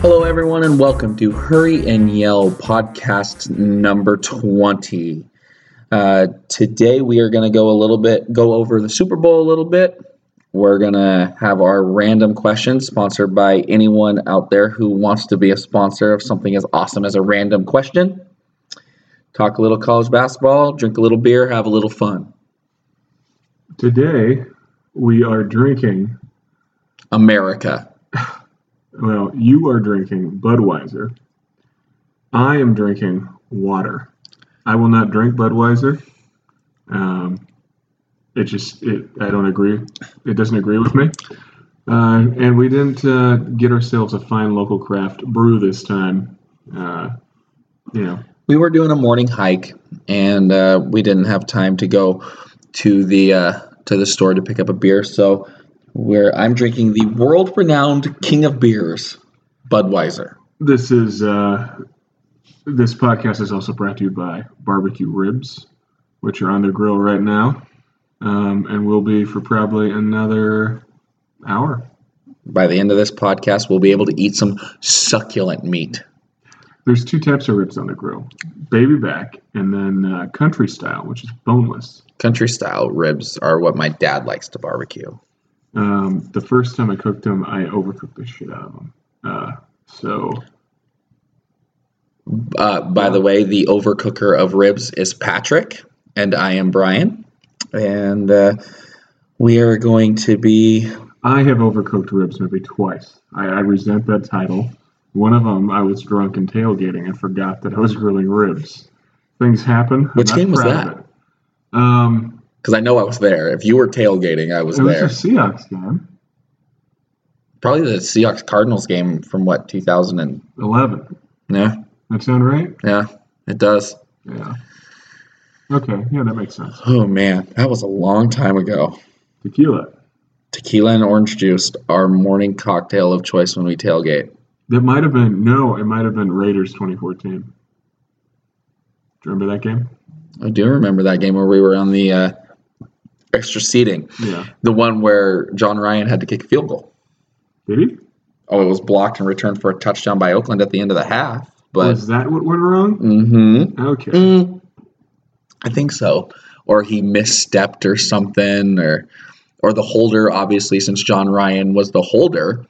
Hello, everyone, and welcome to Hurry and Yell podcast number 20. Uh, today, we are going to go a little bit, go over the Super Bowl a little bit. We're going to have our random question sponsored by anyone out there who wants to be a sponsor of something as awesome as a random question. Talk a little college basketball, drink a little beer, have a little fun. Today, we are drinking, America. Well, you are drinking Budweiser. I am drinking water. I will not drink Budweiser. Um, it just, it, I don't agree. It doesn't agree with me. Uh, and we didn't uh, get ourselves a fine local craft brew this time. Uh, you know, we were doing a morning hike and uh, we didn't have time to go to the uh, to the store to pick up a beer so where i'm drinking the world renowned king of beers budweiser. This is uh, this podcast is also brought to you by barbecue ribs which are on the grill right now um, and will be for probably another hour. By the end of this podcast we'll be able to eat some succulent meat. There's two types of ribs on the grill baby back and then uh, country style which is boneless. Country style ribs are what my dad likes to barbecue um, the first time i cooked them i overcooked the shit out of them uh, so uh, by the way the overcooker of ribs is patrick and i am brian and uh, we are going to be i have overcooked ribs maybe twice I, I resent that title one of them, I was drunk and tailgating and forgot that I was grilling ribs. Things happen. Which game was that? Um, because I know I was there. If you were tailgating, I was it there. was a Seahawks game. Probably the Seahawks Cardinals game from what 2011. Yeah, that sound right? Yeah, it does. Yeah. Okay. Yeah, that makes sense. Oh man, that was a long time ago. Tequila. Tequila and orange juice, our morning cocktail of choice when we tailgate. That might have been no, it might have been Raiders 2014. Do you remember that game? I do remember that game where we were on the uh, extra seating. Yeah. The one where Jon Ryan had to kick a field goal. Did he? Oh, it was blocked and returned for a touchdown by Oakland at the end of the half. But was that what went wrong? Mm-hmm. Okay. Mm, I think so. Or he misstepped or something, or or the holder. Obviously, since Jon Ryan was the holder,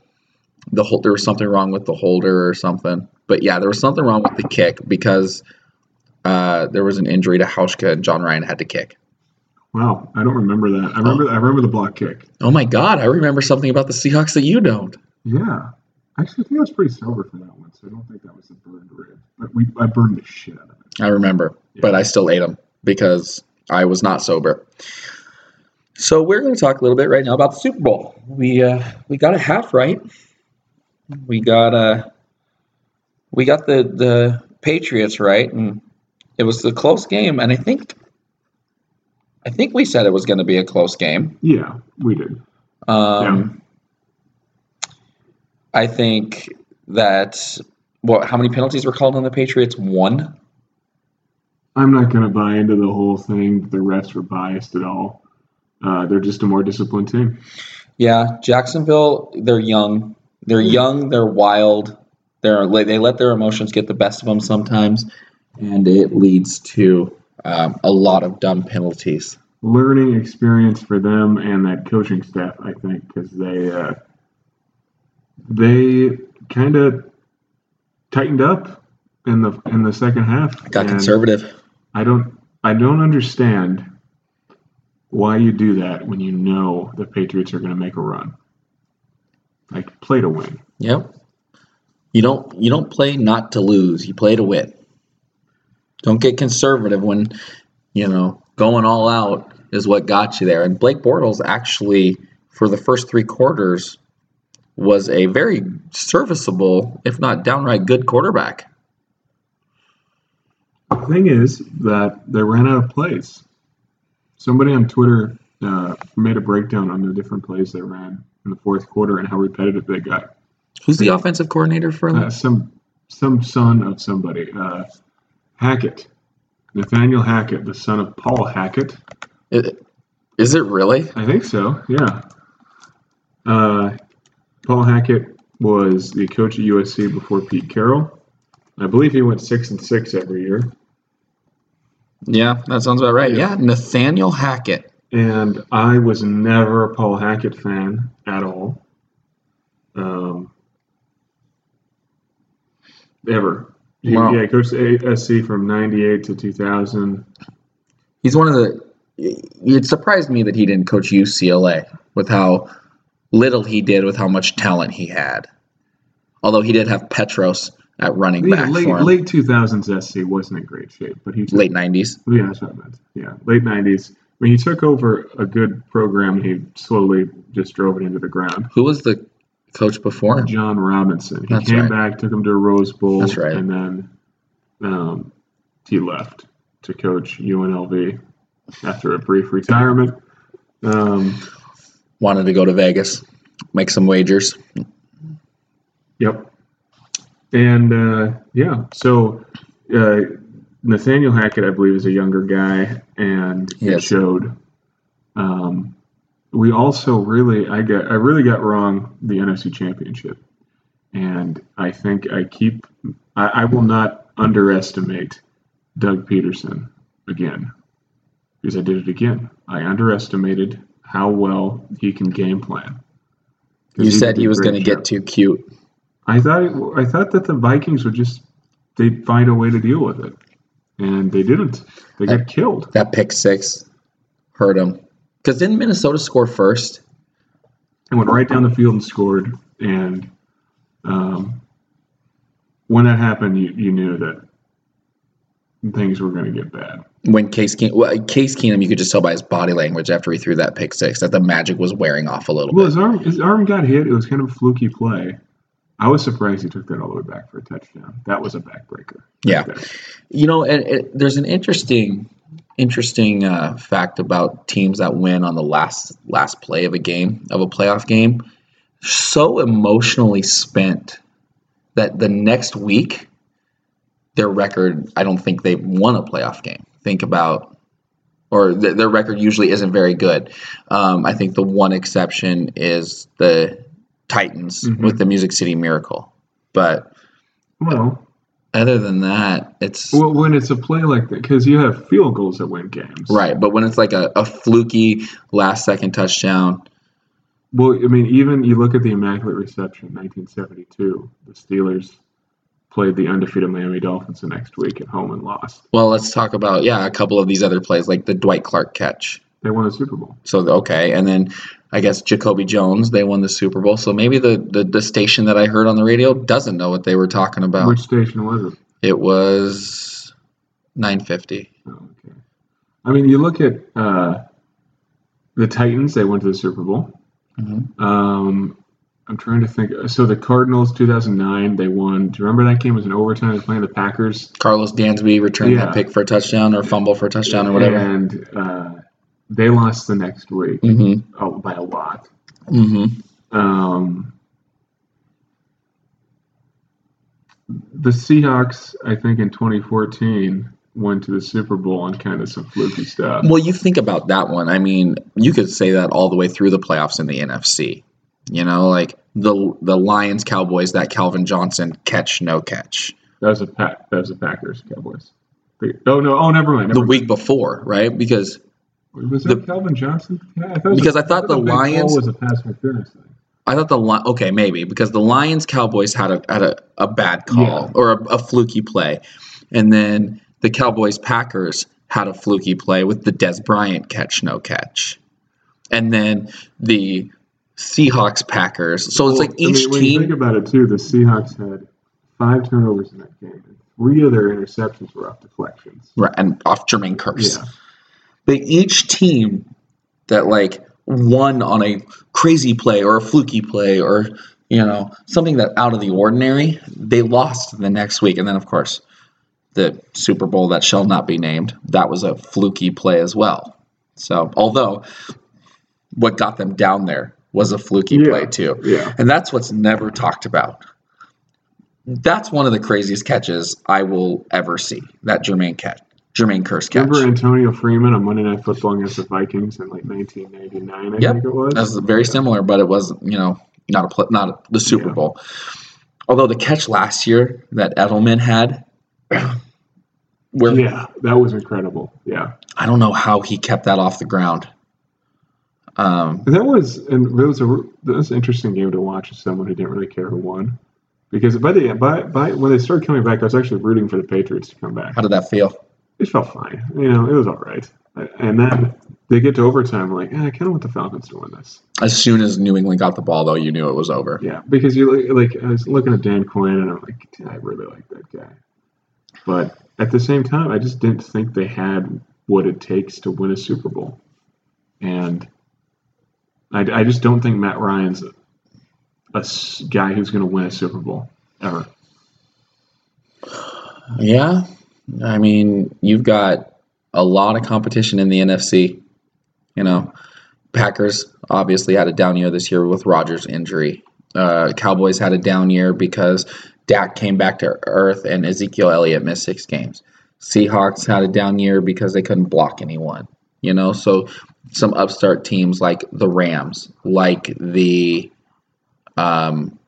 the hold, there was something wrong with the holder or something. But yeah, there was something wrong with the kick because uh, there was an injury to Hauschka and Jon Ryan had to kick. Wow, I don't remember that. I remember oh. I remember the block kick. Oh my god, I remember something about the Seahawks that you don't. Yeah. Actually, I think I was pretty sober for that one, so I don't think that was the burned rib. But we I burned the shit out of it. I remember, yeah. but I still ate them because I was not sober. So we're going to talk a little bit right now about the Super Bowl. We uh, we got a half right we got uh we got the the Patriots right, and it was a close game. And I think I think we said it was going to be a close game. Yeah, we did. Um, yeah. I think that what how many penalties were called on the Patriots? One. I'm not going to buy into the whole thing. The refs were biased at all. Uh, they're just a more disciplined team. Yeah, Jacksonville. They're young. They're young, they're wild, they're they let their emotions get the best of them sometimes, and it leads to um, a lot of dumb penalties. Learning experience for them and that coaching staff, I think, because they uh, they kind of tightened up in the in the second half. Got conservative. I don't I don't understand why you do that when you know the Patriots are going to make a run. Like play to win. Yep. You don't you don't play not to lose. You play to win. Don't get conservative when you know going all out is what got you there. And Blake Bortles actually for the first three quarters was a very serviceable, if not downright good quarterback. The thing is that they ran out of plays. Somebody on Twitter uh, made a breakdown on the different plays they ran in the fourth quarter and how repetitive they got. Who's the offensive coordinator for them? Uh, some some son of somebody. Uh, Hackett, Nathaniel Hackett, the son of Paul Hackett. It, is it really? I think so. Yeah. Uh, Paul Hackett was the coach at USC before Pete Carroll. I believe he went six and six every year. Yeah, that sounds about right. Yeah. Yeah, Nathaniel Hackett. And I was never a Paul Hackett fan at all. Um, ever. He, Wow. Yeah, he coached ASC from 98 to 2000. He's one of the. It surprised me that he didn't coach UCLA with how little he did with how much talent he had. Although he did have Petros at running Yeah, back late, late 2000s SC wasn't in great shape, but he took, late 90s. Yeah, that's what I meant. Yeah, late 90s. When he took over a good program, he slowly just drove it into the ground. Who was the coach before him? John Robinson. He That's came right. back, took him to a Rose Bowl, That's right. and then um, he left to coach UNLV after a brief retirement. Um, Wanted to go to Vegas, make some wagers. Yep. And uh, yeah, so uh, Nathaniel Hackett, I believe, is a younger guy, and he Yes. showed. Um, we also really, I got, I really got wrong the NFC Championship, and I think I keep, I, I will not underestimate Doug Pederson again, because I did it again. I underestimated how well he can game plan. You said he was going to get too cute. I thought it, I thought that the Vikings would just they'd find a way to deal with it, and they didn't. They got killed. That pick six hurt him. Because didn't Minnesota score first? They went right down the field and scored. And um, when that happened, you, you knew that things were going to get bad. When Case Keenum, well, Case Keenum, you could just tell by his body language after he threw that pick six that the magic was wearing off a little Well, bit. his arm his arm got hit. It was kind of a fluky play. I was surprised he took that all the way back for a touchdown. That was a backbreaker. Yeah. There. You know, and it, there's an interesting, interesting uh, fact about teams that win on the last last play of a game of a playoff game. So emotionally spent that the next week, their record. I don't think they've won a playoff game. Think about, or th- their record usually isn't very good. Um, I think the one exception is the Titans Mhm. with the Music City Miracle, but Well, other than that, it's well, when it's a play like that, because you have field goals that win games. Right, but when it's like a, a fluky last second touchdown, Well, I mean, even you look at the Immaculate Reception, 1972. The Steelers played the undefeated Miami Dolphins the next week at home and lost. well, let's talk about yeah, a couple of these other plays like the Dwight Clark catch. They won the Super Bowl. So okay, and then I guess Jacoby Jones, they won the Super Bowl. So maybe the the, the station that I heard on the radio doesn't know what they were talking about. Which station was it? it was 950. Oh, okay. I mean, you look at uh, the Titans. They went to the Super Bowl. Mhm. Um, I'm trying to think. So the Cardinals, 2009, they won. Do you remember that game was an overtime? They were playing the Packers. Karlos Dansby returned Yeah. that pick for a touchdown or fumble for a touchdown or whatever. And uh, they lost the next week Mm-hmm. oh, by a lot. Mm-hmm. Um, the Seahawks, I think, in 2014 went to the Super Bowl on kind of some fluky stuff. Well, you think about that one. I mean, you could say that all the way through the playoffs in the NFC. You know, like the the Lions Cowboys that Calvin Johnson catch no catch That was a pack. That was the Packers, Cowboys. Oh no! Oh, never mind. Never the week before, right? Because mind. Was the- Calvin Johnson? Yeah, I thought it was Because I thought the big Lions- was a pass interference thing. I thought the okay maybe because the Lions Cowboys had a had a, a bad call Yeah. or a, a fluky play, and then the Cowboys Packers had a fluky play with the Dez Bryant catch no catch, and then the Seahawks Packers. So it's Well, like I mean, each when you team think about it too, the Seahawks had five turnovers in that game, and three of their interceptions were off deflections. Right, and off Jermaine Kearse. Yeah. But each team that like won on a crazy play or a fluky play or you know something that out of the ordinary, they lost the next week. And then of course the Super Bowl that shall not be named, that was a fluky play as well. So although what got them down there was a fluky Yeah. play too. Yeah. And that's what's never talked about. That's one of the craziest catches I will ever see. That Jermaine catch, Jermaine Kearse catch. Remember Antonio Freeman on Monday Night Football against the Vikings in like 1999, I Yep. think it was? That's very similar, but it was you know not a not the Super Yeah. Bowl. Although the catch last year that Edelman had, where Yeah, that was incredible. Yeah, I don't know how he kept that off the ground. Um, that was and it was a that was an interesting game to watch as someone who didn't really care who won, because by the by by when they started coming back, I was actually rooting for the Patriots to come back. how did that feel? It felt fine. You know, it was all right. And then they get to overtime, like, eh, I kind of want the Falcons to win this. As soon as New England got the ball, though, you knew it was over. Yeah, because you like, like I was looking at Dan Quinn, and I'm like, I really like that guy. But at the same time, I just didn't think they had what it takes to win a Super Bowl, and I, I just don't think Matt Ryan's a guy who's going to win a Super Bowl ever. Yeah, I mean, you've got a lot of competition in the NFC. You know, Packers obviously had a down year this year with Rodgers' injury. Uh, Cowboys had a down year because Dak came back to earth and Ezekiel Elliott missed six games. Seahawks had a down year because they couldn't block anyone. You know, so some upstart teams like the Rams, like the, um,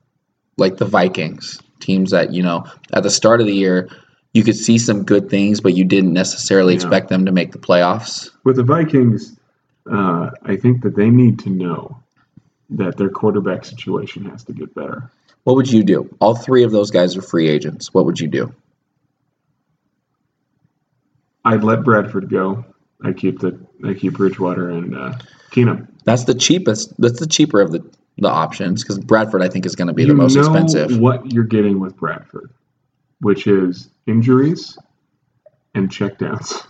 like the Vikings, teams that you know at the start of the year you could see some good things, but you didn't necessarily Yeah. expect them to make the playoffs. With the Vikings, uh, I think that they need to know that their quarterback situation has to get better. What would you do? All three of those guys are free agents. What would you do? I'd let Bradford go. I keep the I keep Bridgewater and uh, Keenum. That's the cheapest. That's the cheaper of the the options because Bradford I think is going to be you the most expensive. what you're getting with Bradford, which is injuries and checkdowns.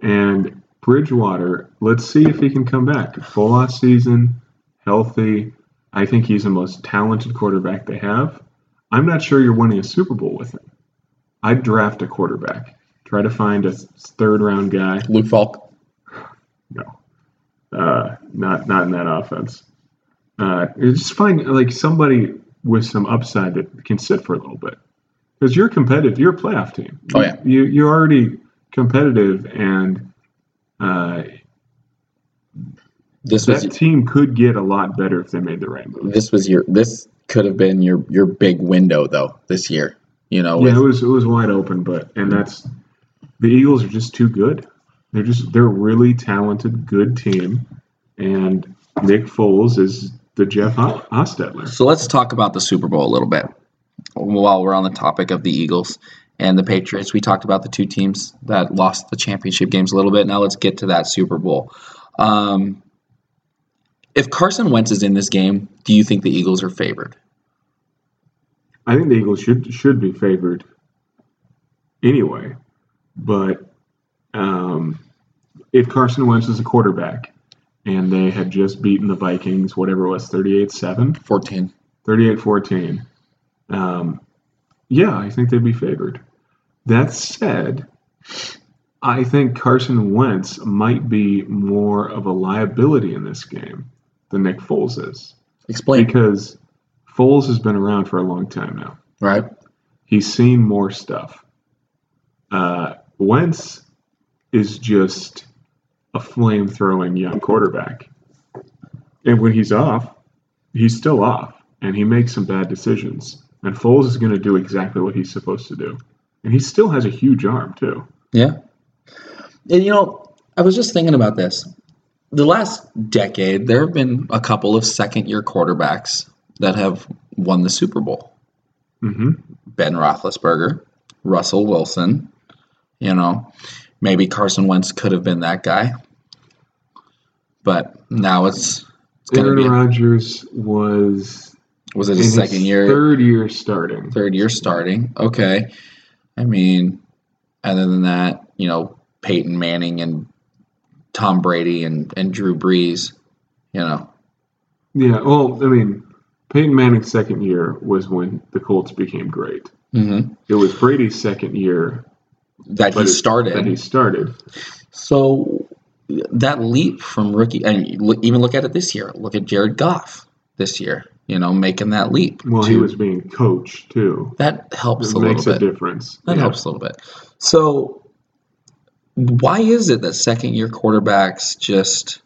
And Bridgewater, let's see if he can come back. Full off season, healthy. I think he's the most talented quarterback they have. I'm not sure you're winning a Super Bowl with him. I'd draft a quarterback. Try to find a third round guy. Luke Falk. No, uh, not not in that offense. Uh, just find like somebody with some upside that can sit for a little bit because you're competitive. You're a playoff team. Oh, yeah. you you're already competitive, and uh, This was that team could get a lot better if they made the right move. this was your this could have been your your big window though this year. You know, Yeah, it was it was wide open, but and that's the Eagles are just too good. They're just they're a really talented, good team, and Nick Foles is the Jeff Ho- Hostetler. So let's talk about the Super Bowl a little bit. While we're on the topic of the Eagles and the Patriots, we talked about the two teams that lost the championship games a little bit. Now let's get to that Super Bowl. Um, if Carson Wentz is in this game, do you think the Eagles are favored? I think the Eagles should should be favored anyway, but um, if Carson Wentz is a quarterback and they had just beaten the Vikings, whatever it was, 38-7, 14. 38-14, um, yeah, I think they'd be favored. That said, I think Carson Wentz might be more of a liability in this game than Nick Foles is Explain. because Foles has been around for a long time now. Right? He's seen more stuff. Uh, Wentz is just a flame throwing young quarterback. And when he's off, he's still off and he makes some bad decisions. And Foles is going to do exactly what he's supposed to do. And he still has a huge arm, too. Yeah. And you know, I was just thinking about this. The last decade, there have been a couple of second year quarterbacks that have won the Super Bowl. hmm Ben Roethlisberger, Russell Wilson. You know, maybe Carson Wentz could have been that guy, but now it's it's going to Aaron. Rodgers was Was it his second year, third year starting. third year starting? Okay, I mean, other than that, you know, Peyton Manning and Tom Brady and and Drew Brees. You know, Yeah, well, I mean, Peyton Manning's second year was when the Colts became great. hmm It was Brady's second year that he started. that he started. So that leap from rookie, and even look at it this year. Look at Jared Goff this year. You know, making that leap. Well, to- he was being coached too. that helps It a makes little a bit. difference. That Yeah. helps a little bit. So, why is it that second year quarterbacks just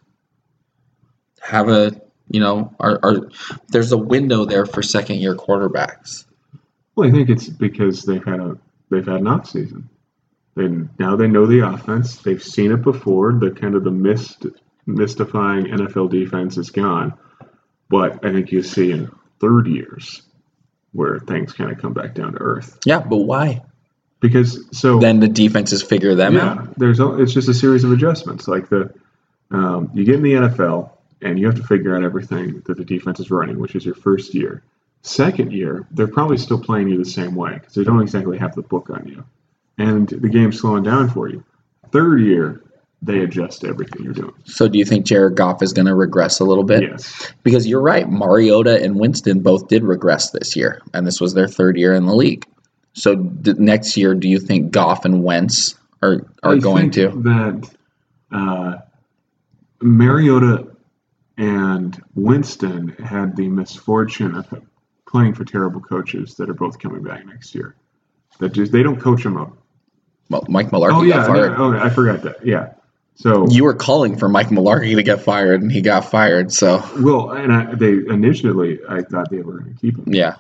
have a You know, are, are there's a window there for second year quarterbacks. Well, I think it's because they've had a they've had an off season. They now they know the offense. They've seen it before. The kind of the mist mystifying NFL defense is gone. But I think you see in third years where things kind of come back down to earth. Yeah, but why? Because so Then the defenses figure them yeah, out. there's a, it's just a series of adjustments. Like the um, you get in the NFL and you have to figure out everything that the defense is running, which is your first year. Second year, they're probably still playing you the same way because they don't exactly have the book on you, and the game's slowing down for you. Third year, they adjust everything you're doing. So do you think Jared Goff is going to regress a little bit? Yes, Because you're right, Mariota and Winston both did regress this year, and this was their third year in the league. So d- next year, do you think Goff and Wentz are are going to? I going think to? that uh, Mariota and Winston had the misfortune of playing for terrible coaches that are both coming back next year. That just they don't coach them up. Well, Mike Mularkey Oh got yeah, oh I forgot that. Yeah. So You were calling for Mike Mularkey to get fired, and he got fired. So well, and I, they initially I thought they were going to keep him, yeah,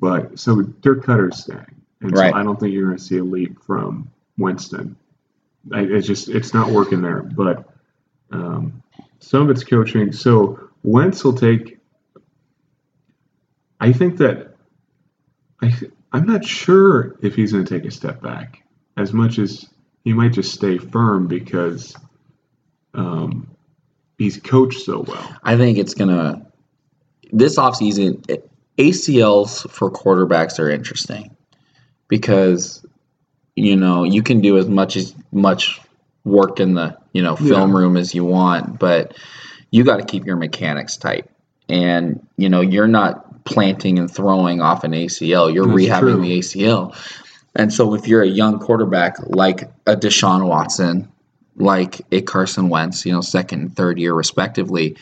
but so Dirk Koetter's staying, and Right. so I don't think you're going to see a leap from Winston. I, it's just it's not working there. But um, some of it's coaching. So Wentz will take. I think that I I'm not sure if he's going to take a step back as much as he might just stay firm because um, he's coached so well. I think it's gonna. This offseason, it- ACLs for quarterbacks are interesting because you know you can do as much as much work in the you know film Yeah. room as you want, but you got to keep your mechanics tight. And you know you're not planting and throwing off an ACL; you're That's rehabbing true. the ACL. And so, if you're a young quarterback like a Deshaun Watson, like a Carson Wentz, you know, second and third year respectively,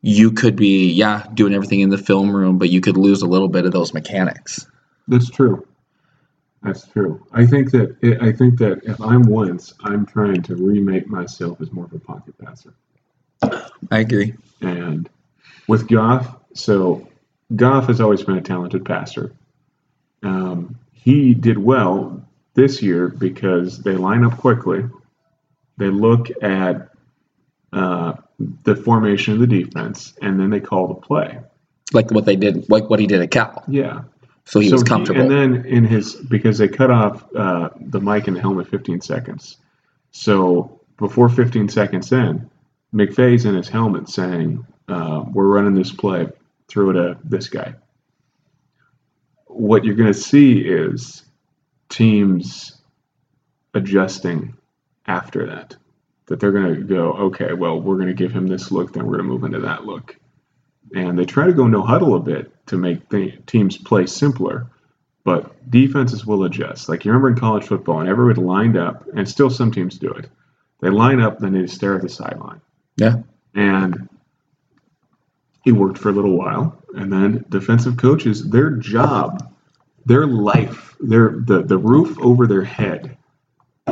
you could be, yeah, doing everything in the film room, but you could lose a little bit of those mechanics. That's true. That's true. I think that I think that if I'm Wentz, I'm trying to remake myself as more of a pocket passer. I agree. And with Goff, so Goff has always been a talented passer. Um, he did well this year because they line up quickly. They look at uh, the formation of the defense, and then they call the play. Like what they did, like what he did at Cal. Yeah, So he was So comfortable. and then in his because they cut off uh, the mic and the helmet 15 seconds. So before 15 seconds in, McVay's in his helmet saying, uh, "We're running this play. Throw it at this guy." What you're going to see is teams adjusting after that. That they're going to go, okay, well, we're going to give him this look, then we're going to move into that look and they try to go no huddle a bit to make the teams play simpler. But defenses will adjust. Like you remember in college football, and everybody lined up, and still some teams do it. They line up, then they stare at the sideline. yeah. And it worked for a little while, and then defensive coaches, their job, their life, their the, the roof over their head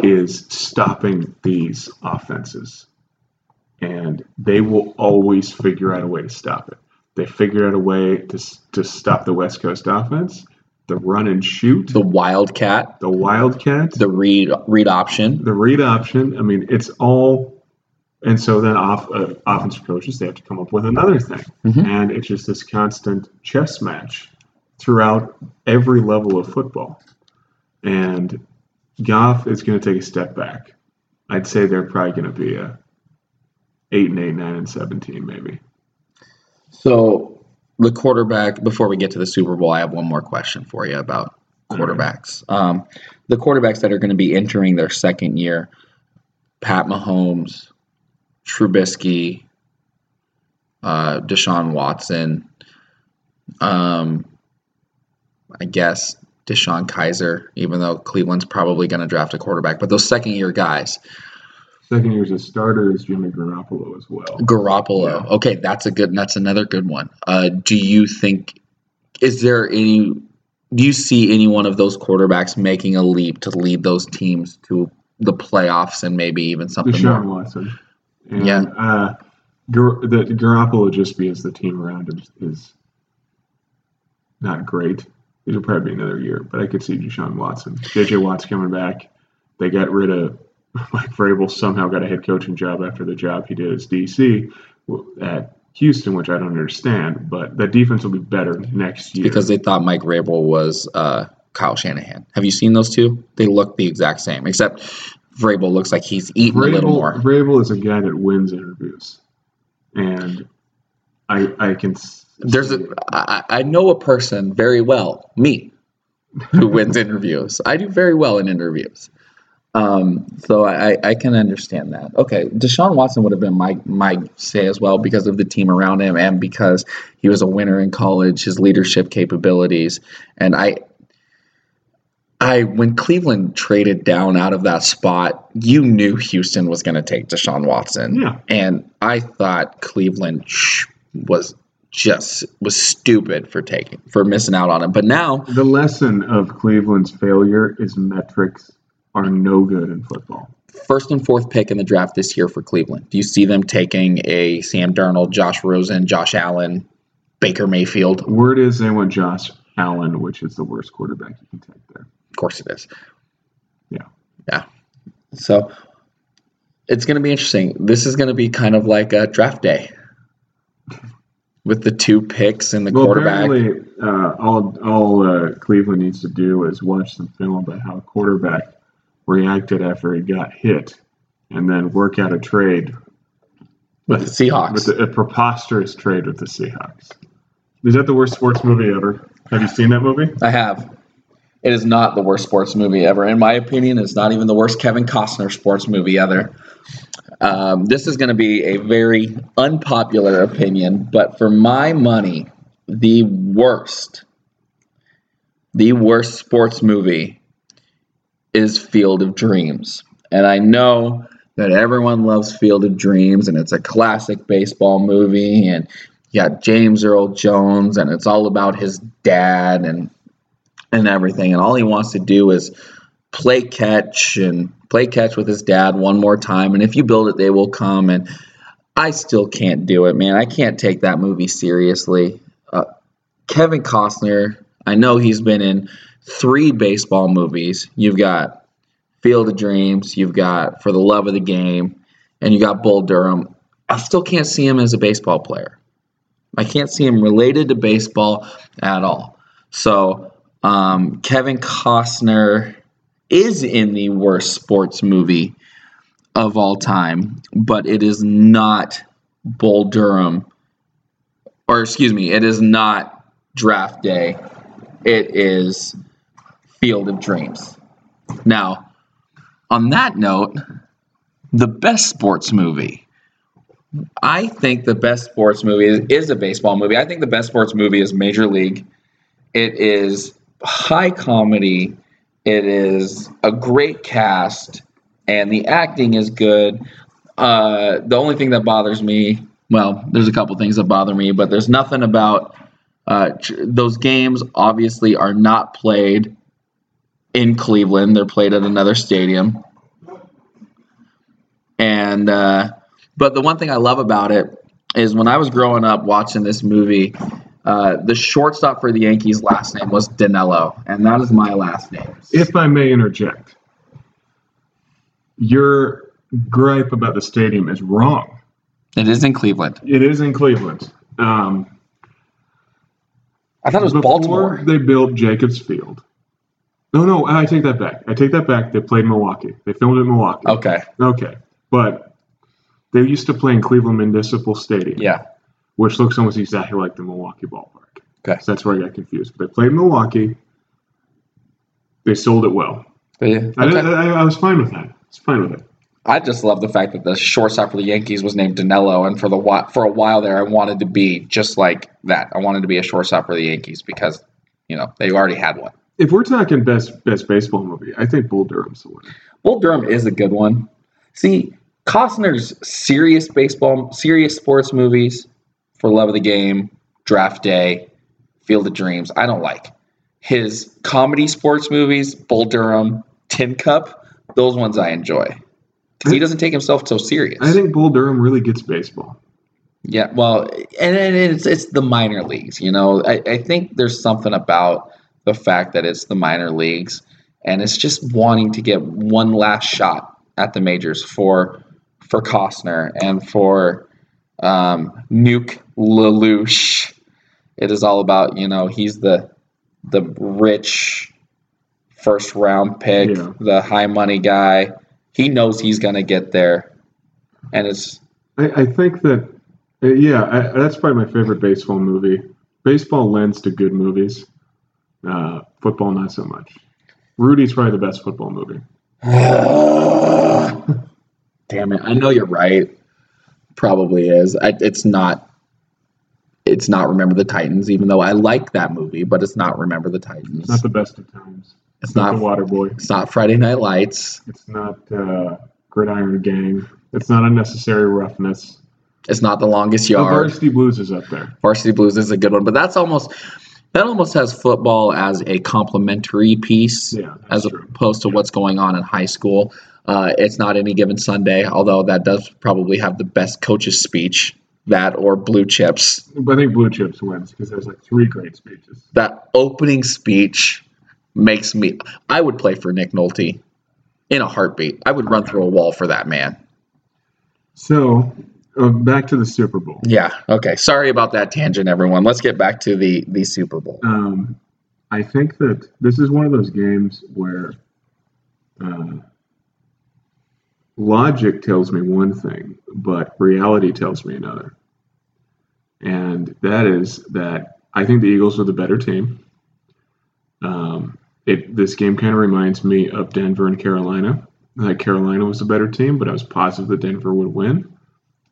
is stopping these offenses. And they will always figure out a way to stop it. They figured out a way to, to stop the West Coast offense, the run and shoot, The Wildcat, the wildcat, the read read option. the read option. I mean, it's all. And so then off uh, offensive coaches they have to come up with another thing, Mhm. and it's just this constant chess match throughout every level of football. And Goff is going to take a step back. I'd say they're probably going to be a eight and eight, nine and seventeen, maybe. So the quarterback. Before we get to the Super Bowl, I have one more question for you about All right. quarterbacks. Um, the quarterbacks that are going to be entering their second year: Pat Mahomes, Trubisky, uh, Deshaun Watson. Um, I guess DeShone Kizer, even though Cleveland's probably going to draft a quarterback, but those second year guys, Second year as a starter is Jimmy Garoppolo as well. Garoppolo. Yeah. Okay, that's a good. That's another good one. Uh, do you think? Is there any? Do you see any one of those quarterbacks making a leap to lead those teams to the playoffs and maybe even something Deshaun more? Watson. And, Yeah. Uh, Gar- that Garoppolo just because the team around him is not great. It'll probably be another year, but I could see Deshaun Watson, JJ Watt's coming back. They got rid of Mike Vrabel. Somehow got a head coaching job after the job he did as DC at Houston, which I don't understand. But that defense will be better next year because they thought Mike Vrabel was uh, Kyle Shanahan. Have you seen those two? They look the exact same, except Vrabel looks like he's eating a little more. Vrabel is a guy that wins interviews, and I I can. There's a I, I know a person very well, me, who wins interviews. I do very well in interviews. Um, so I, I can understand that. Okay, Deshaun Watson would have been my my say as well because of the team around him and because he was a winner in college, his leadership capabilities, and I. I when Cleveland traded down out of that spot, you knew Houston was going to take Deshaun Watson, Yeah. and I thought Cleveland was just was stupid for taking for missing out on him. But now The lesson of Cleveland's failure is metrics are no good in football. first and fourth pick in the draft this year for Cleveland. Do you see them taking a Sam Darnold, Josh Rosen, Josh Allen, Baker Mayfield? Word is they want Josh Allen, which is the worst quarterback you can take there. Of course it is. Yeah. Yeah. So it's going to be interesting. This is going to be kind of like a draft day with the two picks and the Well, quarterback. apparently, uh, all all uh, Cleveland needs to do is watch some film about how a quarterback reacted after he got hit, and then work out a trade With the Seahawks. with a, a preposterous trade with the Seahawks. Is that the worst sports movie ever? Have you seen that movie? I have. It is not the worst sports movie ever. In my opinion, it's not even the worst Kevin Costner sports movie ever. Um, this is going to be a very unpopular opinion, but for my money, the worst, the worst sports movie is Field of Dreams. And I know that everyone loves Field of Dreams, and it's a classic baseball movie, and you got James Earl Jones, and it's all about his dad and and everything, and all he wants to do is play catch and play catch with his dad one more time. And if you build it, they will come. And I still can't do it, man. I can't take that movie seriously. Uh, Kevin Costner, I know he's been in three baseball movies. You've got Field of Dreams, you've got For the Love of the Game, and you got Bull Durham. I still can't see him as a baseball player. I can't see him related to baseball at all. So um, Kevin Costner is in the worst sports movie of all time, but it is not Bull Durham, or excuse me, it is not Draft Day. It is Field of Dreams. Now, on that note, the best sports movie. I think the best sports movie is, is a baseball movie. I think the best sports movie is Major League. It is high comedy. It is a great cast, and the acting is good. Uh, the only thing that bothers me, well, there's a couple things that bother me, but there's nothing about uh, tr- those games. Obviously, are not played in Cleveland. They're played at another stadium, and uh, but the one thing I love about it is when I was growing up watching this movie. Uh, the shortstop for the Yankees' last name was Danilo, and that is my last name. If I may interject, your gripe about the stadium is wrong. It is in Cleveland. It is in Cleveland. Um, I thought it was before Baltimore. They built Jacobs Field. No, no, I take that back. I take that back. They played Milwaukee. They filmed it in Milwaukee. Okay. Okay, but they used to play in Cleveland Municipal Stadium. Yeah. Which looks almost exactly like the Milwaukee ballpark. Okay. So that's where I got confused. But they played Milwaukee. They sold it well. Okay. I, I, I was fine with that. It's fine with it. I just love the fact that the shortstop for the Yankees was named Danilo, and for the for a while there, I wanted to be just like that. I wanted to be a shortstop for the Yankees because, you know, they already had one. If we're talking best best baseball movie, I think Bull Durham's the winner. Bull Durham is a good one. See, Costner's serious baseball, serious sports movies, For Love of the Game, Draft Day, Field of Dreams, I don't like. His comedy sports movies, Bull Durham, Tin Cup, those ones I enjoy. he doesn't take himself so serious. I think Bull Durham really gets baseball. Yeah, well, and, and it's it's the minor leagues. You know, I, I think there's something about the fact that it's the minor leagues, and it's just wanting to get one last shot at the majors for for Costner and for um, Nuke LaLoosh. It is all about you know he's the the rich first round pick, Yeah. the high money guy. He knows he's gonna get there, and it's I, I think that, uh, yeah, I, that's probably my favorite baseball movie. Baseball lends to good movies. Uh, football, not so much. Rudy's probably the best football movie. Damn it! I know you're right. Probably is. I, it's not. It's not Remember the Titans, even though I like that movie, but it's not Remember the Titans. It's not the best of times. It's It's not not. The Water It's not Friday Night Lights. It's not uh, Gridiron Gang. It's not Unnecessary Roughness. It's not The Longest The Yard. Varsity Blues is up there. Varsity Blues is a good one, but that's almost that almost has football as a complementary piece Yeah, as true. opposed to Yeah. what's going on in high school. Uh, it's not any given Sunday, although that does probably have the best coach's speech. That or Blue Chips. But I think Blue Chips wins because there's like three great speeches. That opening speech makes me. I would play for Nick Nolte in a heartbeat. I would run through a wall for that man. So uh, back to the Super Bowl. Yeah. Okay. Sorry about that tangent, everyone. Let's get back to the the Super Bowl. Um, I think that this is one of those games where uh, logic tells me one thing, but reality tells me another. And that is that I think the Eagles are the better team. Um, it this game kind of reminds me of Denver and Carolina. Like Carolina was a better team, but I was positive that Denver would win.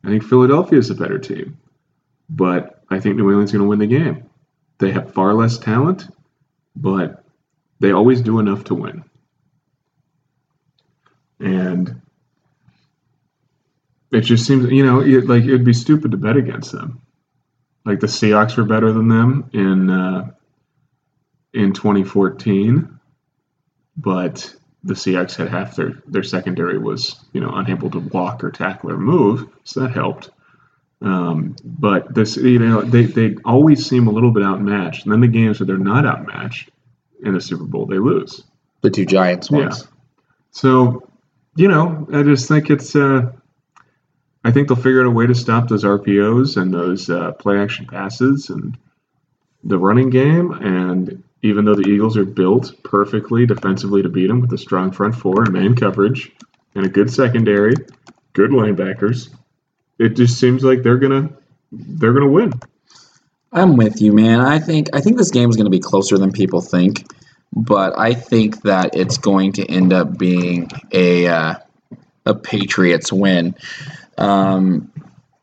I think Philadelphia is a better team, but I think New England's going to win the game. They have far less talent, but they always do enough to win. And it just seems, you know, it, like it'd be stupid to bet against them. Like the Seahawks were better than them in uh, in 2014, but the Seahawks had half their their secondary was, you know, unable to walk or tackle or move, so that helped. Um, but this, you know, they, they always seem a little bit outmatched. And then the games where they're not outmatched in the Super Bowl, they lose. The two Giants ones. So, you know, I just think it's, uh, I think they'll figure out a way to stop those RPOs and those uh, play action passes and the running game. And even though the Eagles are built perfectly defensively to beat them with a strong front four and man coverage and a good secondary, good linebackers, it just seems like they're gonna they're gonna win. I'm with you, man. I think I think this game is to be closer than people think, but I think that it's going to end up being a uh, a Patriots win. Um,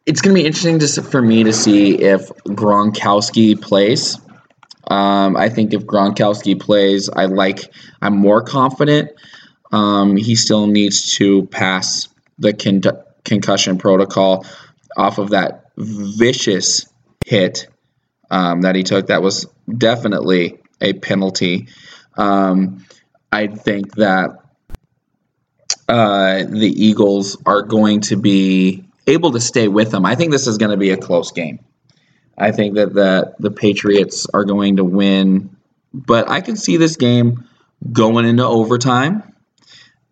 it's going to be interesting just for me to see if Gronkowski plays. Um, I think if Gronkowski plays, I like. I'm more confident. Um, he still needs to pass the con- concussion protocol off of that vicious hit um, that he took. That was definitely a penalty. Um, I think that uh, the Eagles are going to be able to stay with them. I think this is going to be a close game. I think that the the Patriots are going to win, but I can see this game going into overtime.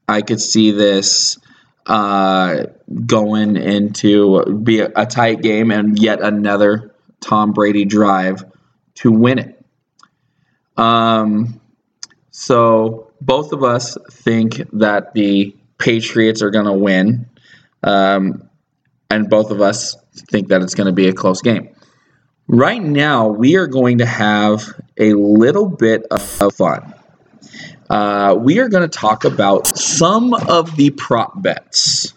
I could see this uh, going into be a, a tight game and yet another Tom Brady drive to win it. Um, so both of us think that the Patriots are going to win, um, and both of us think that it's going to be a close game. Right now, we are going to have a little bit of fun. Uh, we are going to talk about some of the prop bets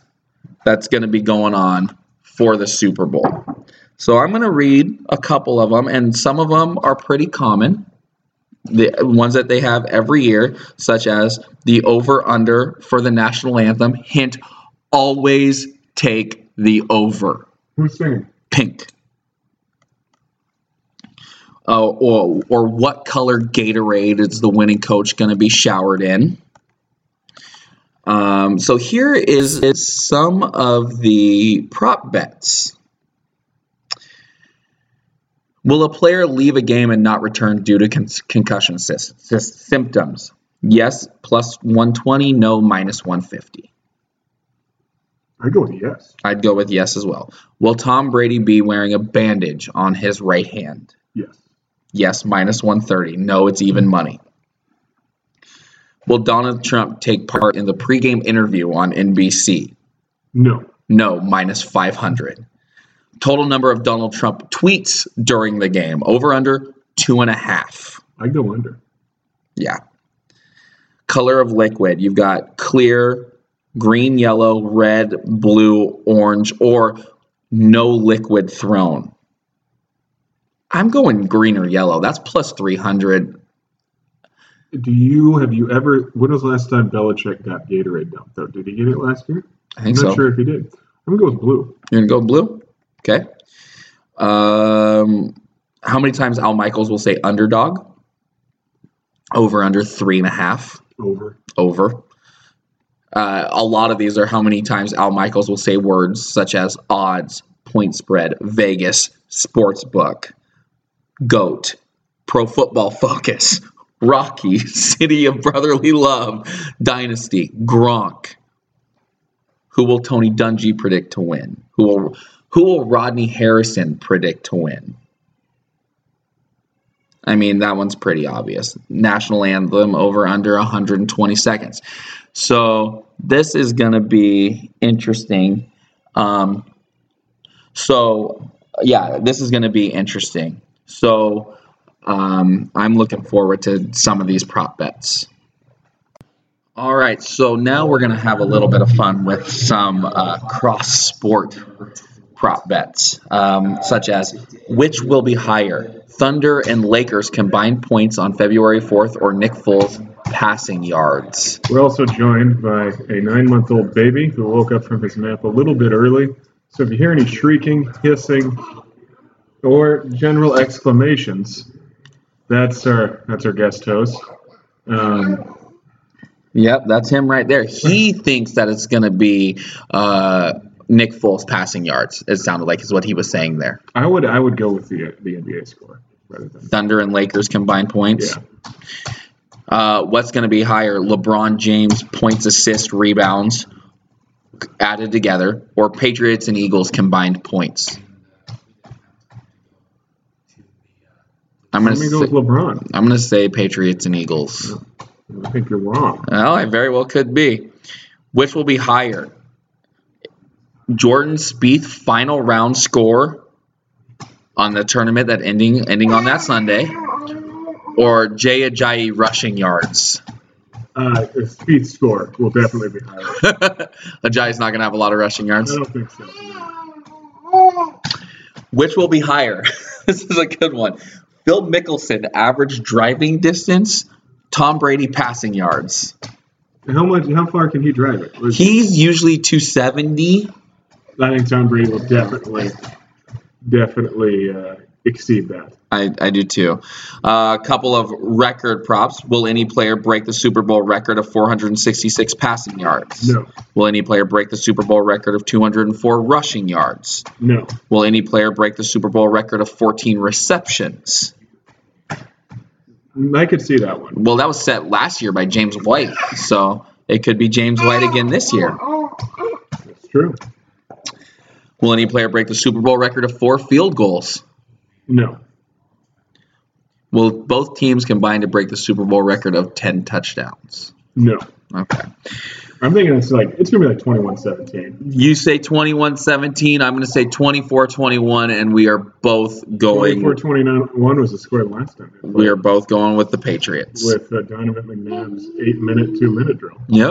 that's going to be going on for the Super Bowl. So I'm going to read a couple of them, and some of them are pretty common. The ones that they have every year, such as the over under for the national anthem. Hint: always take the over. Who's singing? Pink. Uh, or or what color Gatorade is the winning coach going to be showered in? Um, so here is, is some of the prop bets. Will a player leave a game and not return due to con- concussion sys- sys- symptoms? Yes, plus 120. No, minus 150. I go with yes. I'd go with yes as well. Will Tom Brady be wearing a bandage on his right hand? Yes. Yes, minus 130. No, it's even money. Will Donald Trump take part in the pregame interview on NBC? No. No, minus 500. Total number of Donald Trump tweets during the game over under two and a half. I go under. Yeah. Color of liquid you've got clear, green, yellow, red, blue, orange, or no liquid thrown. I'm going green or yellow. That's plus 300. Do you have you ever? When was the last time Belichick got Gatorade dumped? Though, did he get it last year? I think I'm not so. sure if he did. I'm gonna go with blue. You're gonna go blue? Okay. Um, how many times Al Michaels will say underdog? Over under three and a half. Over. Over. Uh, a lot of these are how many times Al Michaels will say words such as odds, point spread, Vegas, sports book, goat, pro football focus, Rocky, city of brotherly love, dynasty, Gronk. Who will Tony Dungy predict to win? Who will who will Rodney Harrison predict to win? I mean, that one's pretty obvious. National anthem over under 120 seconds. So this is going to be interesting. Um, so yeah, this is going to be interesting. So um, I'm looking forward to some of these prop bets. All right, so now we're going to have a little bit of fun with some uh, cross sport prop bets, um, such as which will be higher, Thunder and Lakers combined points on February 4th or Nick Foles passing yards? We're also joined by a nine-month-old baby who woke up from his nap a little bit early. So if you hear any shrieking, hissing, or general exclamations, that's our that's our guest host. Um, Yep, that's him right there. He thinks that it's going to be uh, Nick Foles passing yards. It sounded like is what he was saying there. I would I would go with the the NBA score rather than Thunder and Lakers combined points. yeah. Uh, what's going to be higher? LeBron James points, assists, rebounds added together, or Patriots and Eagles combined points? I'm Let gonna me go with LeBron. I'm gonna say Patriots and Eagles. I think you're wrong. Well, I very well could be. Which will be higher? Jordan Spieth final round score on the tournament that ending ending on that Sunday, or Jay Ajayi rushing yards. Uh, the Spieth score will definitely be higher. Ajayi's not going to have a lot of rushing yards. I don't think so. no. Which will be higher? this is a good one. Phil Mickelson average driving distance, Tom Brady passing yards. How much? How far can he drive it? He's usually 270. I think Tom Brady will definitely, definitely uh, exceed that. I, I do too. Uh, a couple of record props. Will any player break the Super Bowl record of 466 passing yards? No, Will any player break the Super Bowl record of 204 rushing yards? no. Will any player break the Super Bowl record of 14 receptions? I could see that one. Well, that was set last year by James White, so it could be James White again this year. That's true. Will any player break the Super Bowl record of four field goals? No, Will both teams combine to break the Super Bowl record of 10 touchdowns? no. Okay. I'm thinking it's like it's gonna be like 21-17. You say 21 17. I'm going to say 24 21, and we are both going. 24-29 was the score last time. We are both going with the Patriots. with uh, Donovan McNabb's eight-minute, two-minute drill. Yep.